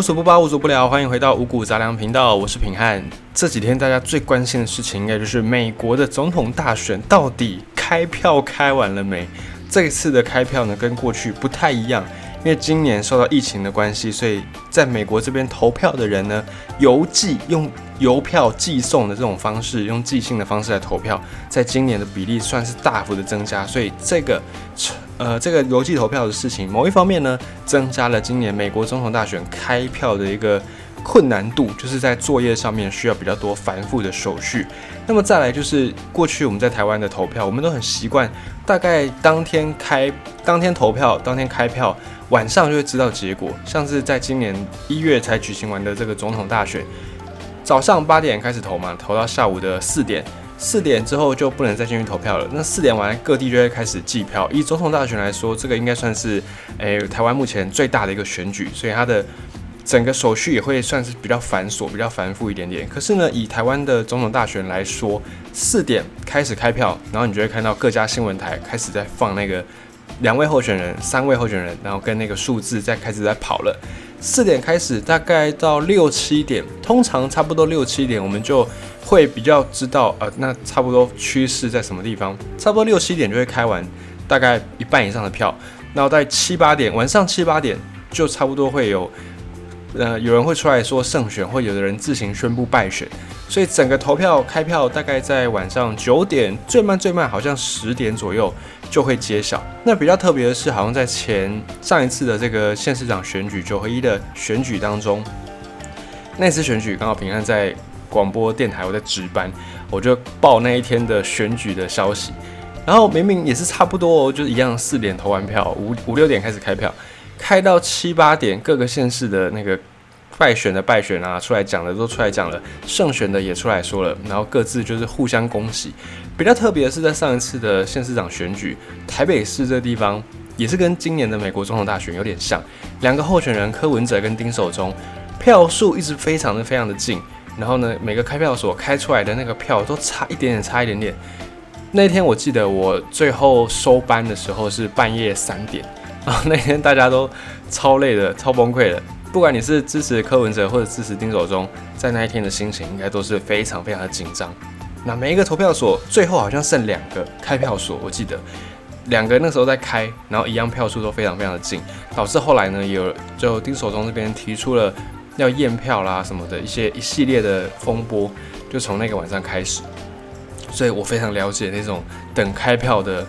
无所不包，无所不聊，欢迎回到五谷杂粮频道，我是品汉。这几天大家最关心的事情，应该就是美国的总统大选到底开票开完了没？这一次的开票呢，跟过去不太一样，因为今年受到疫情的关系，所以在美国这边投票的人呢，邮寄用邮票寄送的这种方式，用寄信的方式来投票，在今年的比例算是大幅的增加，所以这个。呃，这个邮寄投票的事情，某一方面呢，增加了今年美国总统大选开票的一个困难度，就是在作业上面需要比较多繁复的手续。那么再来就是过去我们在台湾的投票，我们都很习惯，大概当天开，当天投票，当天开票，晚上就会知道结果。像是在今年一月才举行完的这个总统大选，早上八点开始投嘛，投到下午的四点。四点之后就不能再进去投票了。那四点完，各地就会开始计票。以总统大选来说，这个应该算是诶台湾目前最大的一个选举，所以它的整个手续也会算是比较繁琐、比较繁复一点点。可是呢，以台湾的总统大选来说，四点开始开票，然后你就会看到各家新闻台开始在放那个两位候选人、三位候选人，然后跟那个数字在开始在跑了。四点开始，大概到六七点，通常差不多六七点，我们就会比较知道，呃，那差不多趋势在什么地方。差不多六七点就会开完，大概一半以上的票。然后在七八点，晚上七八点就差不多会有，呃，有人会出来说胜选，或有的人自行宣布败选。所以整个投票开票大概在晚上九点，最慢最慢好像十点左右。就会揭晓。那比较特别的是，好像在前上一次的这个县市长选举九合一的选举当中，那次选举刚好平安在广播电台，我在值班，我就报那一天的选举的消息。然后明明也是差不多哦，就是一样四点投完票，五五六点开始开票，开到七八点，各个县市的那个。败选的败选啊，出来讲的都出来讲了，胜选的也出来说了，然后各自就是互相恭喜。比较特别的是，在上一次的县市长选举，台北市这地方也是？跟今年的美国总统大选有点像，两个候选人柯文哲跟丁守中，票数一直非常的非常的近，然后呢，每个开票所开出来的那个票都差一点点，差一点点。那天我记得我最后收班的时候是？半夜三点，然后那天大家都超累的，超崩溃的。不管你是支持柯文哲或者支持丁守中，在那一天的心情应该都是非常非常的紧张。那每一个投票所最后好像剩两个开票所，我记得两个那时候在开，然后一样票数都非常非常的近，导致后来呢有就丁守中这边提出了要验票啦什么的一些一系列的风波，就从那个晚上开始。所以我非常了解那种等开票的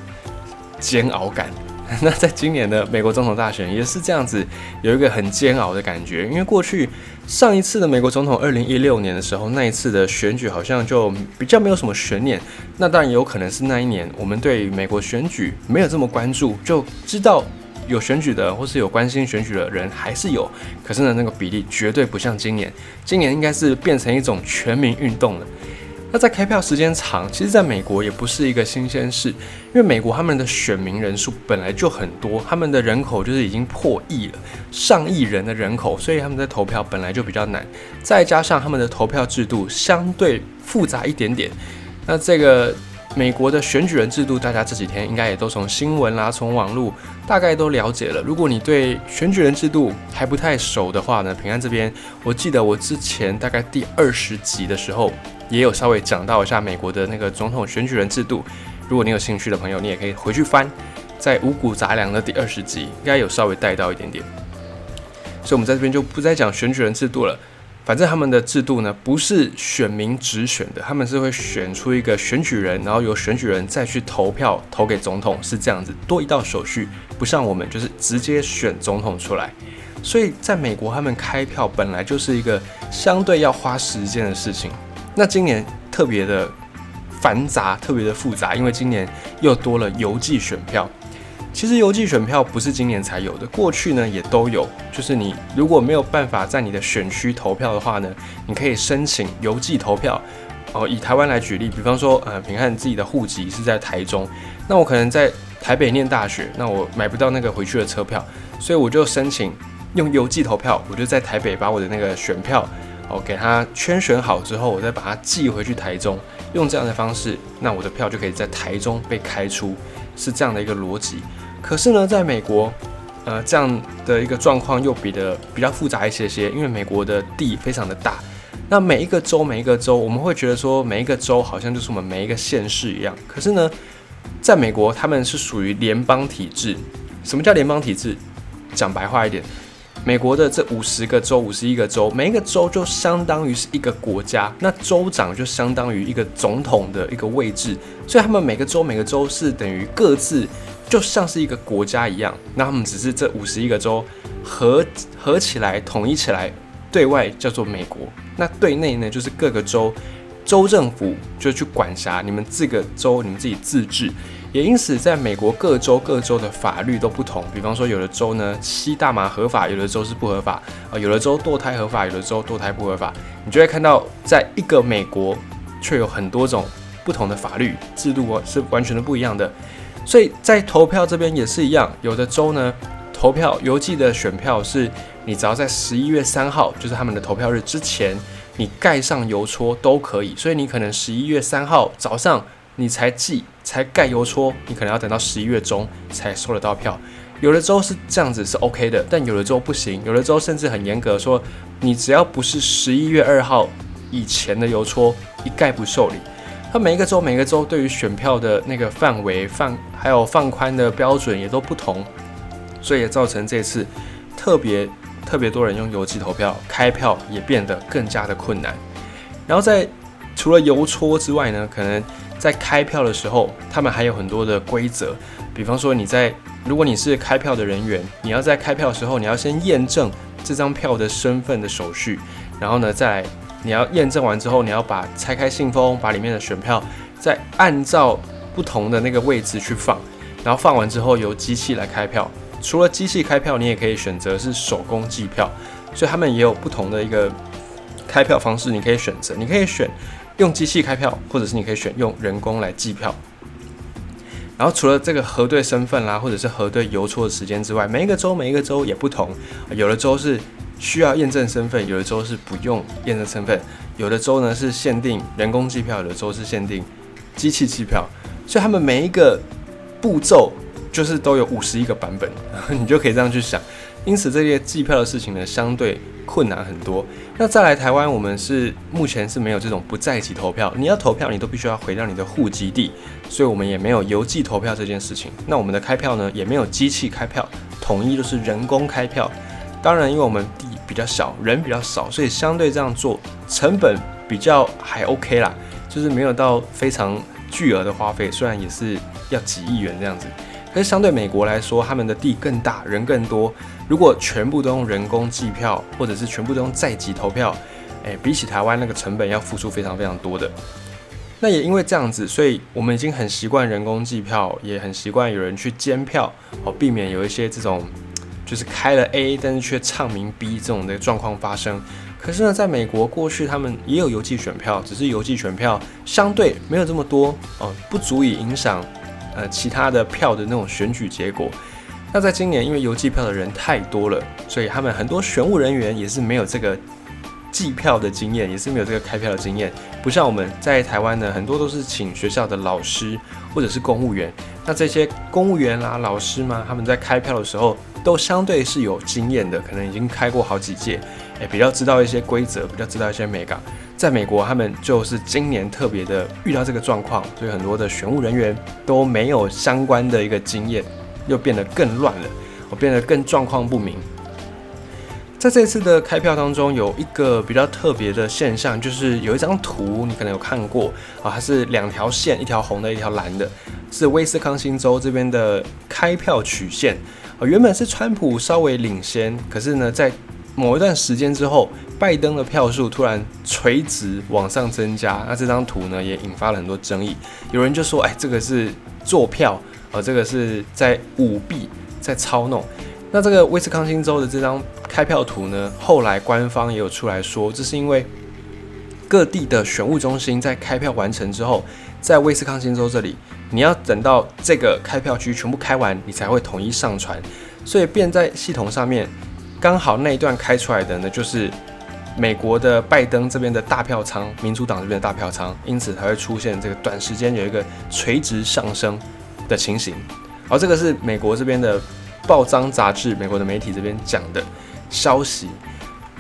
煎熬感。那在今年的美国总统大选也是这样子，有一个很煎熬的感觉。因为过去上一次的美国总统，二零一六年的时候，那一次的选举好像就比较没有什么悬念。那当然也有可能是那一年我们对美国选举没有这么关注，就知道有选举的或是有关心选举的人还是有，可是呢，那个比例绝对不像今年。今年应该是变成一种全民运动了。那在开票时间长，其实在美国也不是一个新鲜事，因为美国他们的选民人数本来就很多，他们的人口就是已经破亿了，上亿人的人口，所以他们在投票本来就比较难，再加上他们的投票制度相对复杂一点点。那这个美国的选举人制度，大家这几天应该也都从新闻啦、从网络大概都了解了。如果你对选举人制度还不太熟的话呢，平安这边，我记得我之前大概第二十集的时候。也有稍微讲到一下美国的那个总统选举人制度，如果你有兴趣的朋友，你也可以回去翻，在五谷杂粮的第二十集，应该有稍微带到一点点。所以，我们在这边就不再讲选举人制度了。反正他们的制度呢，不是选民直选的，他们是会选出一个选举人，然后由选举人再去投票投给总统，是这样子，多一道手续，不像我们就是直接选总统出来。所以，在美国，他们开票本来就是一个相对要花时间的事情。那今年特别的繁杂，特别的复杂，因为今年又多了邮寄选票。其实邮寄选票不是今年才有的，过去呢也都有。就是你如果没有办法在你的选区投票的话呢，你可以申请邮寄投票。哦，以台湾来举例，比方说，呃，平汉自己的户籍是在台中，那我可能在台北念大学，那我买不到那个回去的车票，所以我就申请用邮寄投票，我就在台北把我的那个选票。哦，给他圈选好之后，我再把它寄回去台中，用这样的方式，那我的票就可以在台中被开出，是这样的一个逻辑。可是呢，在美国，呃，这样的一个状况又比的比较复杂一些些，因为美国的地非常的大，那每一个州每一个州，我们会觉得说每一个州好像就是我们每一个县市一样，可是呢，在美国他们是属于联邦体制。什么叫联邦体制？讲白话一点，美国的这五十个州、五十一个州，每一个州就相当于是一个国家，那州长就相当于一个总统的一个位置，所以他们每个州每个州是等于各自。就像是一个国家一样，那他们只是这五十一个州合合起来统一起来，对外叫做美国。那对内呢，就是各个州州政府就去管辖你们这个州，你们自己自治。也因此，在美国各州各州的法律都不同。比方说，有的州呢吸大麻合法，有的州是不合法啊；有的州堕胎合法，有的州堕胎不合法。你就会看到，在一个美国却有很多种不同的法律制度哦，是完全的不一样的。所以在投票这边也是一样，有的州呢，投票邮寄的选票是你只要在十一月三号，就是他们的投票日之前，你盖上邮戳都可以。所以你可能十一月三号早上你才寄才盖邮戳，你可能要等到十一月中才收得到票。有的州是这样子是 OK 的，但有的州不行，有的州甚至很严格，说你只要不是十一月二号以前的邮戳，一概不受理。它每一个州，每个州对于选票的那个范围放，还有放宽的标准也都不同，所以也造成这次特别特别多人用邮寄投票，开票也变得更加的困难。然后在除了邮戳之外呢，可能在开票的时候，他们还有很多的规则，比方说你在如果你是开票的人员，你要在开票的时候，你要先验证这张票的身份的手续，然后呢再。你要验证完之后，你要把拆开信封，把里面的选票再按照不同的那个位置去放，然后放完之后由机器来开票。除了机器开票，你也可以选择是手工计票，所以他们也有不同的一个开票方式，你可以选择。你可以选用机器开票，或者是你可以选用人工来计票。然后除了这个核对身份啦，或者是核对邮戳的时间之外，每一个州每一个州也不同，有的州是。需要验证身份，有的州是不用验证身份，有的州呢是限定人工计票，有的州是限定机器计票，所以他们每一个步骤就是都有五十一个版本，你就可以这样去想。因此这些计票的事情呢，相对困难很多。那再来台湾，我们是目前是没有这种不在籍投票，你要投票，你都必须要回到你的户籍地，所以我们也没有邮寄投票这件事情。那我们的开票呢，也没有机器开票，统一都是人工开票。当然，因为我们地比较小，人比较少，所以相对这样做成本比较还 OK 啦，就是没有到非常巨额的花费。虽然也是要几亿元这样子，可是相对美国来说，他们的地更大，人更多。如果全部都用人工计票，或者是全部都用在籍投票，诶，比起台湾那个成本要付出非常非常多的。那也因为这样子，所以我们已经很习惯人工计票，也很习惯有人去监票，哦，避免有一些这种。就是开了 A，但是却唱名 B 这种的状况发生。可是呢，在美国过去他们也有邮寄选票，只是邮寄选票相对没有这么多哦，不足以影响呃其他的票的那种选举结果。那在今年，因为邮寄票的人太多了，所以他们很多选务人员也是没有这个计票的经验，也是没有这个开票的经验。不像我们在台湾呢，很多都是请学校的老师或者是公务员。那这些公务员啦、老师嘛，他们在开票的时候。都相对是有经验的，可能已经开过好几届，诶，比较知道一些规则，比较知道一些美感。在美国，他们就是今年特别的遇到这个状况，所以很多的选务人员都没有相关的一个经验，又变得更乱了，我变得更状况不明。在这次的开票当中，有一个比较特别的现象，就是有一张图，你可能有看过啊，它是两条线，一条红的，一条蓝的，是威斯康星州这边的开票曲线啊。原本是川普稍微领先，可是呢，在某一段时间之后，拜登的票数突然垂直往上增加。那这张图呢，也引发了很多争议。有人就说：“哎，这个是坐票，呃，这个是在舞弊，在操弄。”那这个威斯康星州的这张开票图呢，后来官方也有出来说，这是因为各地的选务中心在开票完成之后，在威斯康星州这里。你要等到这个开票区全部开完，你才会统一上传，所以便在系统上面刚好那一段开出来的呢，就是美国的拜登这边的大票仓，民主党这边的大票仓，因此才会出现这个短时间有一个垂直上升的情形。而这个是美国这边的报章杂志、美国的媒体这边讲的消息。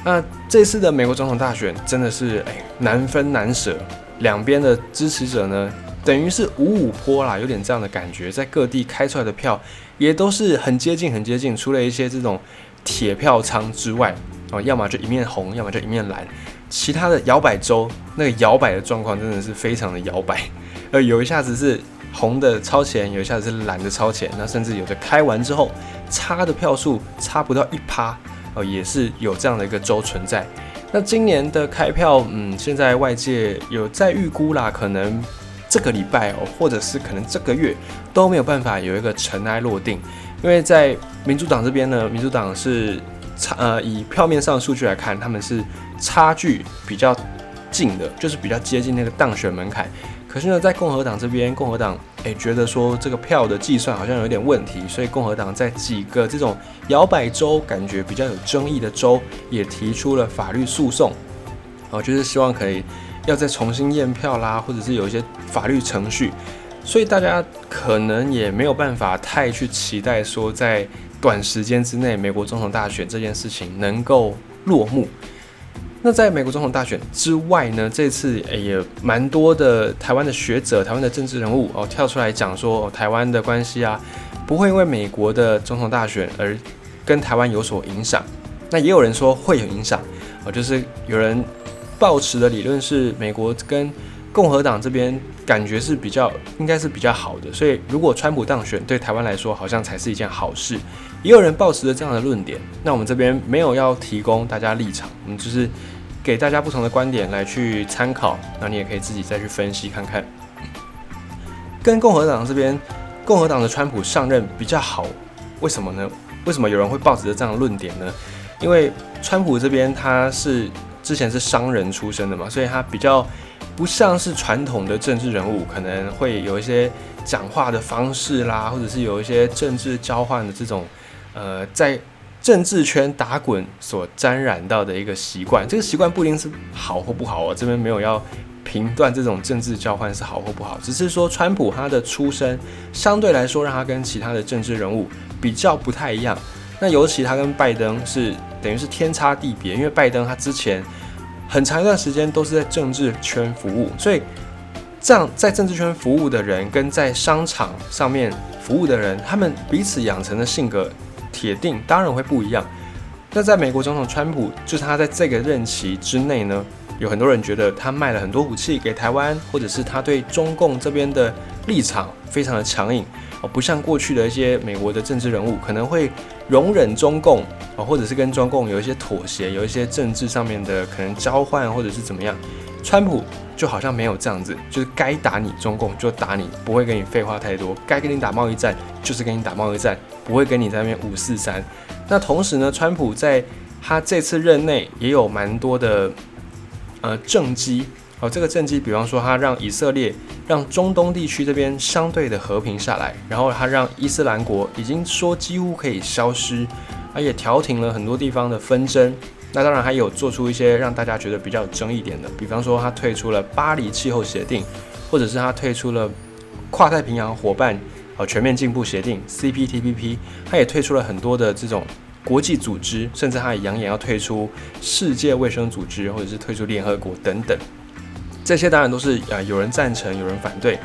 那这次的美国总统大选真的是哎难分难舍，两边的支持者呢，等于是五五坡啦，有点这样的感觉，在各地开出来的票也都是很接近很接近，除了一些这种铁票仓之外，哦，要么就一面红，要么就一面蓝，其他的摇摆州那个摇摆的状况真的是非常的摇摆，呃，有一下子是红的超前，有一下子是蓝的超前，那甚至有的开完之后差的票数差不到一趴。哦，也是有这样的一个州存在。那今年的开票，嗯，现在外界有在预估啦，可能这个礼拜哦，或者是可能这个月都没有办法有一个尘埃落定，因为在民主党这边呢，民主党是差呃以票面上数据来看，他们是差距比较近的，就是比较接近那个当选门槛。可是呢，在共和党这边，共和党诶觉得说这个票的计算好像有点问题，所以共和党在几个这种摇摆州感觉比较有争议的州，也提出了法律诉讼，哦，就是希望可以要再重新验票啦，或者是有一些法律程序，所以大家可能也没有办法太去期待说在短时间之内美国总统大选这件事情能够落幕。那在美国总统大选之外呢，这次也蛮多的台湾的学者、台湾的政治人物哦跳出来讲说，台湾的关系啊不会因为美国的总统大选而跟台湾有所影响。那也有人说会有影响哦，就是有人抱持的理论是美国跟共和党这边感觉是比较应该是比较好的，所以如果川普当选，对台湾来说好像才是一件好事。也有人抱持着这样的论点，那我们这边没有要提供大家立场，我们就是给大家不同的观点来去参考，那你也可以自己再去分析看看。跟共和党这边，共和党的川普上任比较好，为什么呢？为什么有人会抱持着这样的论点呢？因为川普这边他是之前是商人出身的嘛，所以他比较不像是传统的政治人物，可能会有一些讲话的方式啦，或者是有一些政治交换的这种。呃，在政治圈打滚所沾染到的一个习惯，这个习惯不一定是好或不好哦。这边没有要评断这种政治交换是好或不好，只是说川普他的出身相对来说让他跟其他的政治人物比较不太一样。那尤其他跟拜登是等于是天差地别，因为拜登他之前很长一段时间都是在政治圈服务，所以这样在政治圈服务的人跟在商场上面服务的人，他们彼此养成的性格。铁定当然会不一样。那在美国总统川普，就是他在这个任期之内呢，有很多人觉得他卖了很多武器给台湾，或者是他对中共这边的立场非常的强硬哦，不像过去的一些美国的政治人物可能会容忍中共啊，或者是跟中共有一些妥协，有一些政治上面的可能交换或者是怎么样。川普就好像没有这样子，就是该打你中共就打你，不会跟你废话太多，该跟你打贸易战就是跟你打贸易战。不会跟你在那边五四三。那同时呢，川普在他这次任内也有蛮多的呃政绩哦。这个政绩，比方说他让以色列、让中东地区这边相对的和平下来，然后他让伊斯兰国已经说几乎可以消失，而且调停了很多地方的纷争。那当然还有做出一些让大家觉得比较有争议点的，比方说他退出了巴黎气候协定，或者是他退出了跨太平洋伙伴啊。全面进步协定 （CPTPP），他也退出了很多的这种国际组织，甚至他也扬言要退出世界卫生组织，或者是退出联合国等等。这些当然都是啊，有人赞成，有人反对。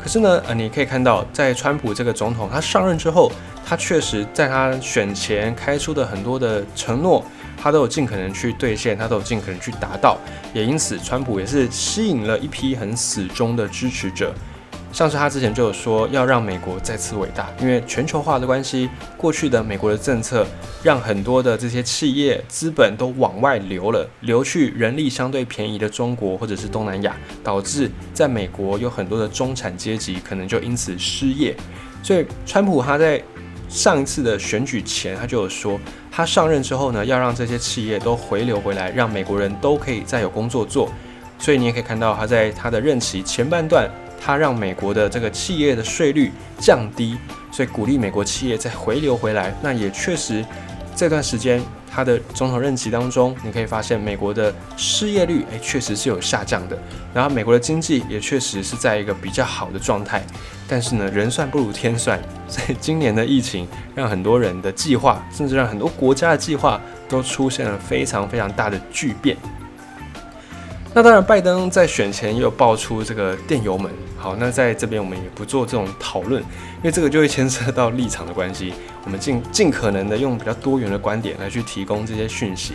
可是呢，呃，你可以看到，在川普这个总统他上任之后，他确实在他选前开出的很多的承诺，他都有尽可能去兑现，他都有尽可能去达到。也因此，川普也是吸引了一批很死忠的支持者。像是他之前就有说要让美国再次伟大，因为全球化的关系，过去的美国的政策让很多的这些企业资本都往外流了，流去人力相对便宜的中国或者是东南亚，导致在美国有很多的中产阶级可能就因此失业。所以川普他在上一次的选举前，他就有说，他上任之后呢，要让这些企业都回流回来，让美国人都可以再有工作做。所以你也可以看到他在他的任期前半段。他让美国的这个企业的税率降低，所以鼓励美国企业再回流回来。那也确实，这段时间他的总统任期当中，你可以发现美国的失业率诶确实是有下降的，然后美国的经济也确实是在一个比较好的状态。但是呢，人算不如天算，所以今年的疫情让很多人的计划，甚至让很多国家的计划都出现了非常非常大的巨变。那当然，拜登在选前又爆出这个电油门。好，那在这边我们也不做这种讨论，因为这个就会牵涉到立场的关系。我们尽尽可能的用比较多元的观点来去提供这些讯息。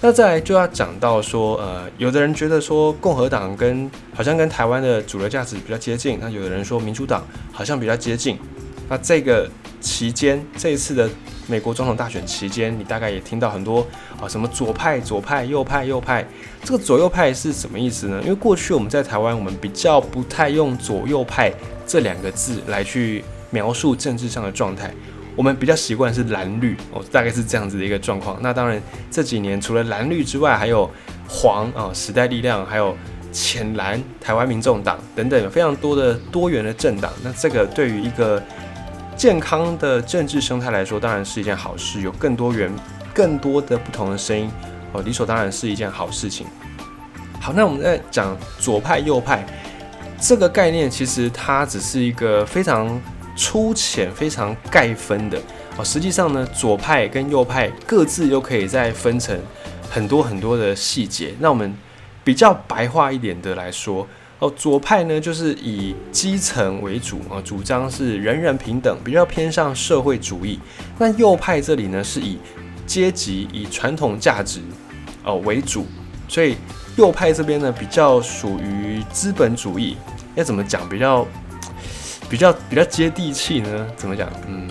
那再来就要讲到说，呃，有的人觉得说共和党跟好像跟台湾的主流价值比较接近，那有的人说民主党好像比较接近。那这个期间，这一次的。美国总统大选期间，你大概也听到很多啊，什么左派、左派、右派、右派。这个左右派是什么意思呢？因为过去我们在台湾，我们比较不太用左右派这两个字来去描述政治上的状态，我们比较习惯是蓝绿哦，大概是这样子的一个状况。那当然这几年除了蓝绿之外，还有黄啊、时代力量，还有浅蓝、台湾民众党等等，非常多的多元的政党。那这个对于一个健康的政治生态来说，当然是一件好事。有更多元、更多的不同的声音，哦，理所当然是一件好事情。好，那我们在讲左派、右派这个概念，其实它只是一个非常粗浅、非常概分的哦。实际上呢，左派跟右派各自又可以再分成很多很多的细节。那我们比较白话一点的来说。哦，左派呢就是以基层为主啊，主张是人人平等，比较偏向社会主义。那右派这里呢是以阶级、以传统价值哦为主，所以右派这边呢比较属于资本主义。要怎么讲比较比较比较接地气呢？怎么讲？嗯，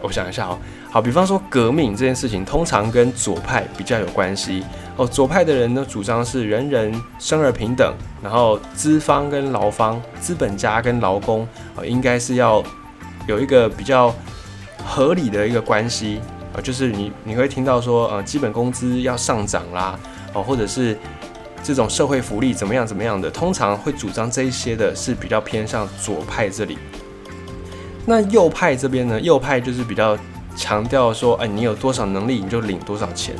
我想一下哦。好，比方说革命这件事情，通常跟左派比较有关系哦。左派的人呢，主张是人人生而平等，然后资方跟劳方、资本家跟劳工啊，应该是要有一个比较合理的一个关系啊。就是你你会听到说，呃，基本工资要上涨啦，哦，或者是这种社会福利怎么样怎么样的，通常会主张这一些的是比较偏向左派这里。那右派这边呢，右派就是比较。强调说，哎，你有多少能力，你就领多少钱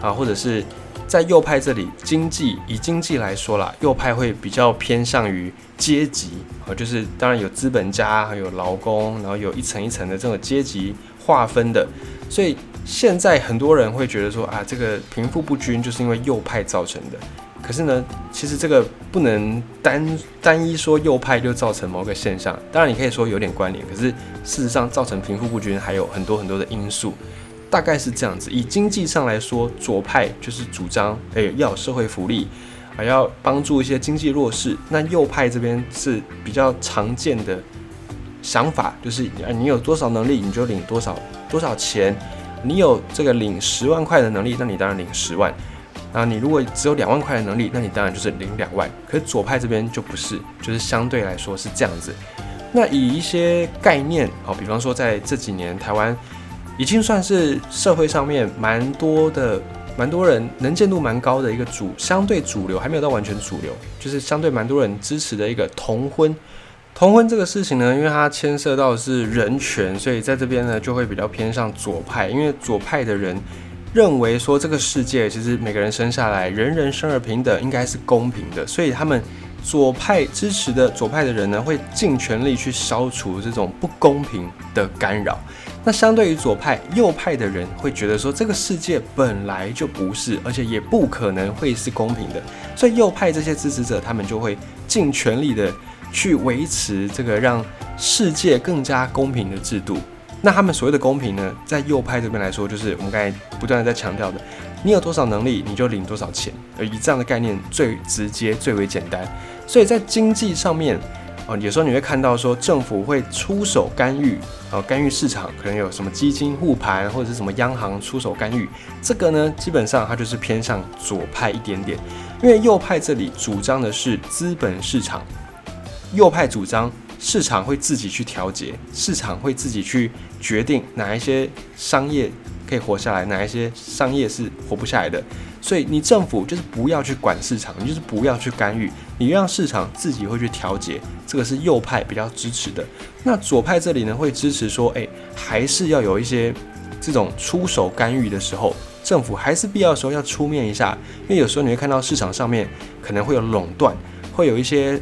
啊？或者是在右派这里，经济以经济来说啦，右派会比较偏向于阶级啊，就是当然有资本家，还有劳工，然后有一层一层的这种阶级划分的。所以现在很多人会觉得说，啊，这个贫富不均就是因为右派造成的。可是呢，其实这个不能单单一说右派就造成某个现象。当然，你可以说有点关联，可是事实上造成贫富不均还有很多很多的因素，大概是这样子。以经济上来说，左派就是主张诶要社会福利，还要帮助一些经济弱势。那右派这边是比较常见的想法，就是啊你有多少能力你就领多少多少钱，你有这个领十万块的能力，那你当然领十万。那你如果只有两万块的能力，那你当然就是领两万。可是左派这边就不是，就是相对来说是这样子。那以一些概念，好，比方说在这几年台湾已经算是社会上面蛮多的、蛮多人能见度蛮高的一个主相对主流，还没有到完全主流，就是相对蛮多人支持的一个同婚。同婚这个事情呢，因为它牵涉到的是人权，所以在这边呢就会比较偏向左派，因为左派的人。认为说这个世界其实每个人生下来人人生而平等，应该是公平的，所以他们左派支持的左派的人呢，会尽全力去消除这种不公平的干扰。那相对于左派右派的人会觉得说这个世界本来就不是，而且也不可能会是公平的，所以右派这些支持者他们就会尽全力的去维持这个让世界更加公平的制度。那他们所谓的公平呢，在右派这边来说，就是我们刚才不断的在强调的，你有多少能力，你就领多少钱，而以这样的概念最直接、最为简单。所以在经济上面，啊，有时候你会看到说政府会出手干预，啊，干预市场，可能有什么基金护盘或者是什么央行出手干预，这个呢，基本上它就是偏向左派一点点，因为右派这里主张的是资本市场，右派主张。市场会自己去调节，市场会自己去决定哪一些商业可以活下来，哪一些商业是活不下来的。所以你政府就是不要去管市场，你就是不要去干预，你让市场自己会去调节。这个是右派比较支持的。那左派这里呢，会支持说，诶，还是要有一些这种出手干预的时候，政府还是必要时候要出面一下，因为有时候你会看到市场上面可能会有垄断，会有一些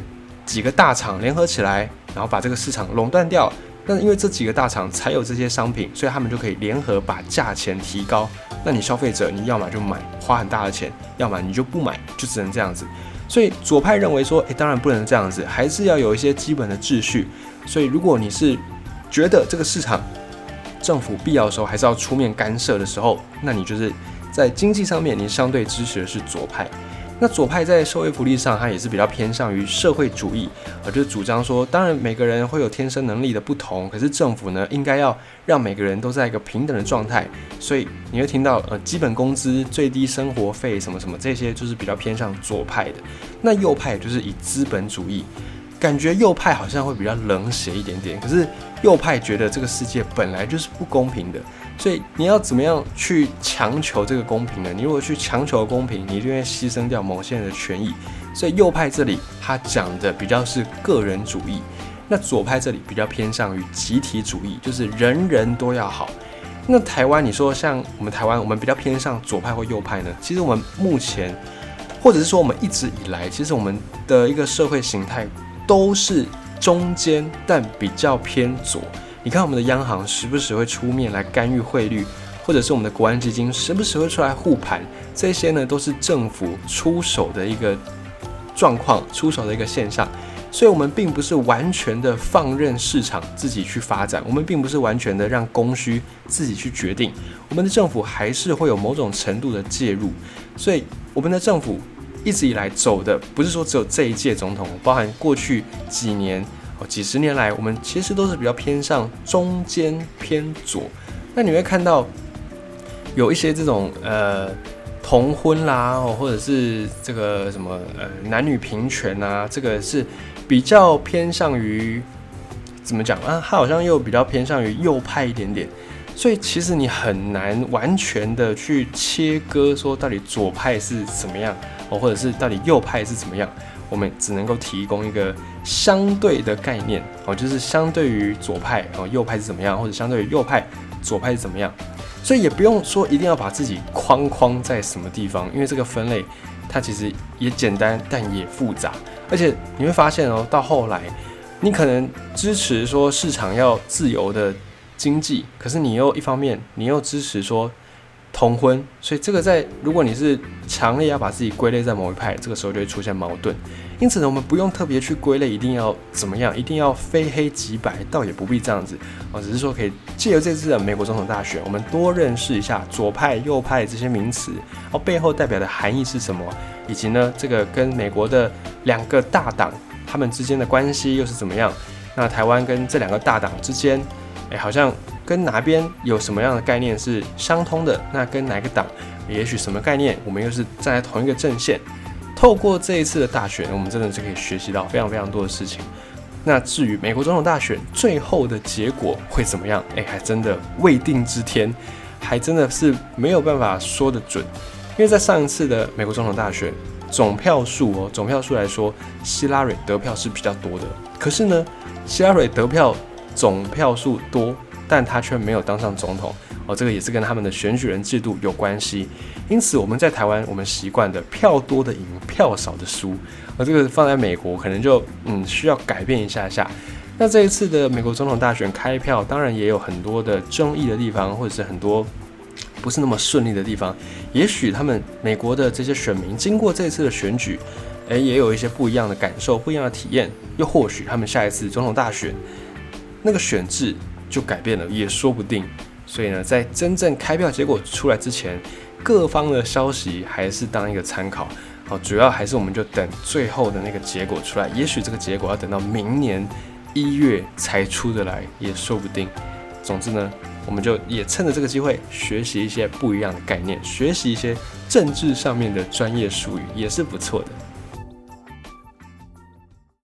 几个大厂联合起来，然后把这个市场垄断掉。那因为这几个大厂才有这些商品，所以他们就可以联合把价钱提高。那你消费者你要么就买，花很大的钱；要么你就不买，就只能这样子。所以左派认为说，诶，当然不能这样子，还是要有一些基本的秩序。所以如果你是觉得这个市场政府必要的时候还是要出面干涉的时候，那你就是在经济上面你相对支持的是左派。那左派在社会福利上，它也是比较偏向于社会主义，而就主张说，当然每个人会有天生能力的不同，可是政府呢应该要让每个人都在一个平等的状态。所以你会听到呃基本工资、最低生活费什么什么这些，就是比较偏向左派的。那右派就是以资本主义。感觉右派好像会比较冷血一点点，可是右派觉得这个世界本来就是不公平的，所以你要怎么样去强求这个公平呢？你如果去强求公平，你就会牺牲掉某些人的权益。所以右派这里他讲的比较是个人主义，那左派这里比较偏向于集体主义，就是人人都要好。那台湾你说像我们台湾，我们比较偏向左派或右派呢？其实我们目前，或者是说我们一直以来，其实我们的一个社会形态。都是中间，但比较偏左。你看，我们的央行时不时会出面来干预汇率，或者是我们的国安基金时不时会出来护盘，这些呢都是政府出手的一个状况，出手的一个现象。所以，我们并不是完全的放任市场自己去发展，我们并不是完全的让供需自己去决定，我们的政府还是会有某种程度的介入。所以，我们的政府。一直以来走的不是说只有这一届总统，包含过去几年哦几十年来，我们其实都是比较偏向中间偏左。那你会看到有一些这种呃同婚啦，或者是这个什么呃男女平权啊，这个是比较偏向于怎么讲啊？他好像又比较偏向于右派一点点。所以其实你很难完全的去切割，说到底左派是怎么样。哦，或者是到底右派是怎么样？我们只能够提供一个相对的概念哦，就是相对于左派哦，右派是怎么样，或者相对于右派左派是怎么样？所以也不用说一定要把自己框框在什么地方，因为这个分类它其实也简单，但也复杂。而且你会发现哦，到后来你可能支持说市场要自由的经济，可是你又一方面你又支持说。同婚，所以这个在如果你是强烈要把自己归类在某一派，这个时候就会出现矛盾。因此呢，我们不用特别去归类，一定要怎么样，一定要非黑即白，倒也不必这样子哦。只是说可以借由这次的美国总统大选，我们多认识一下左派、右派这些名词，哦背后代表的含义是什么，以及呢这个跟美国的两个大党他们之间的关系又是怎么样？那台湾跟这两个大党之间，哎，好像。跟哪边有什么样的概念是相通的？那跟哪个党，也许什么概念，我们又是站在同一个阵线。透过这一次的大选，我们真的是可以学习到非常非常多的事情。那至于美国总统大选最后的结果会怎么样？诶，还真的未定之天，还真的是没有办法说得准。因为在上一次的美国总统大选总票数哦，总票数来说，希拉蕊得票是比较多的。可是呢，希拉蕊得票总票数多。但他却没有当上总统哦，这个也是跟他们的选举人制度有关系。因此，我们在台湾，我们习惯的票多的赢，票少的输。而这个放在美国，可能就嗯需要改变一下下。那这一次的美国总统大选开票，当然也有很多的争议的地方，或者是很多不是那么顺利的地方。也许他们美国的这些选民经过这次的选举，诶，也有一些不一样的感受，不一样的体验。又或许他们下一次总统大选那个选制。就改变了，也说不定。所以呢，在真正开票结果出来之前，各方的消息还是当一个参考。好，主要还是我们就等最后的那个结果出来。也许这个结果要等到明年一月才出得来，也说不定。总之呢，我们就也趁着这个机会学习一些不一样的概念，学习一些政治上面的专业术语，也是不错的。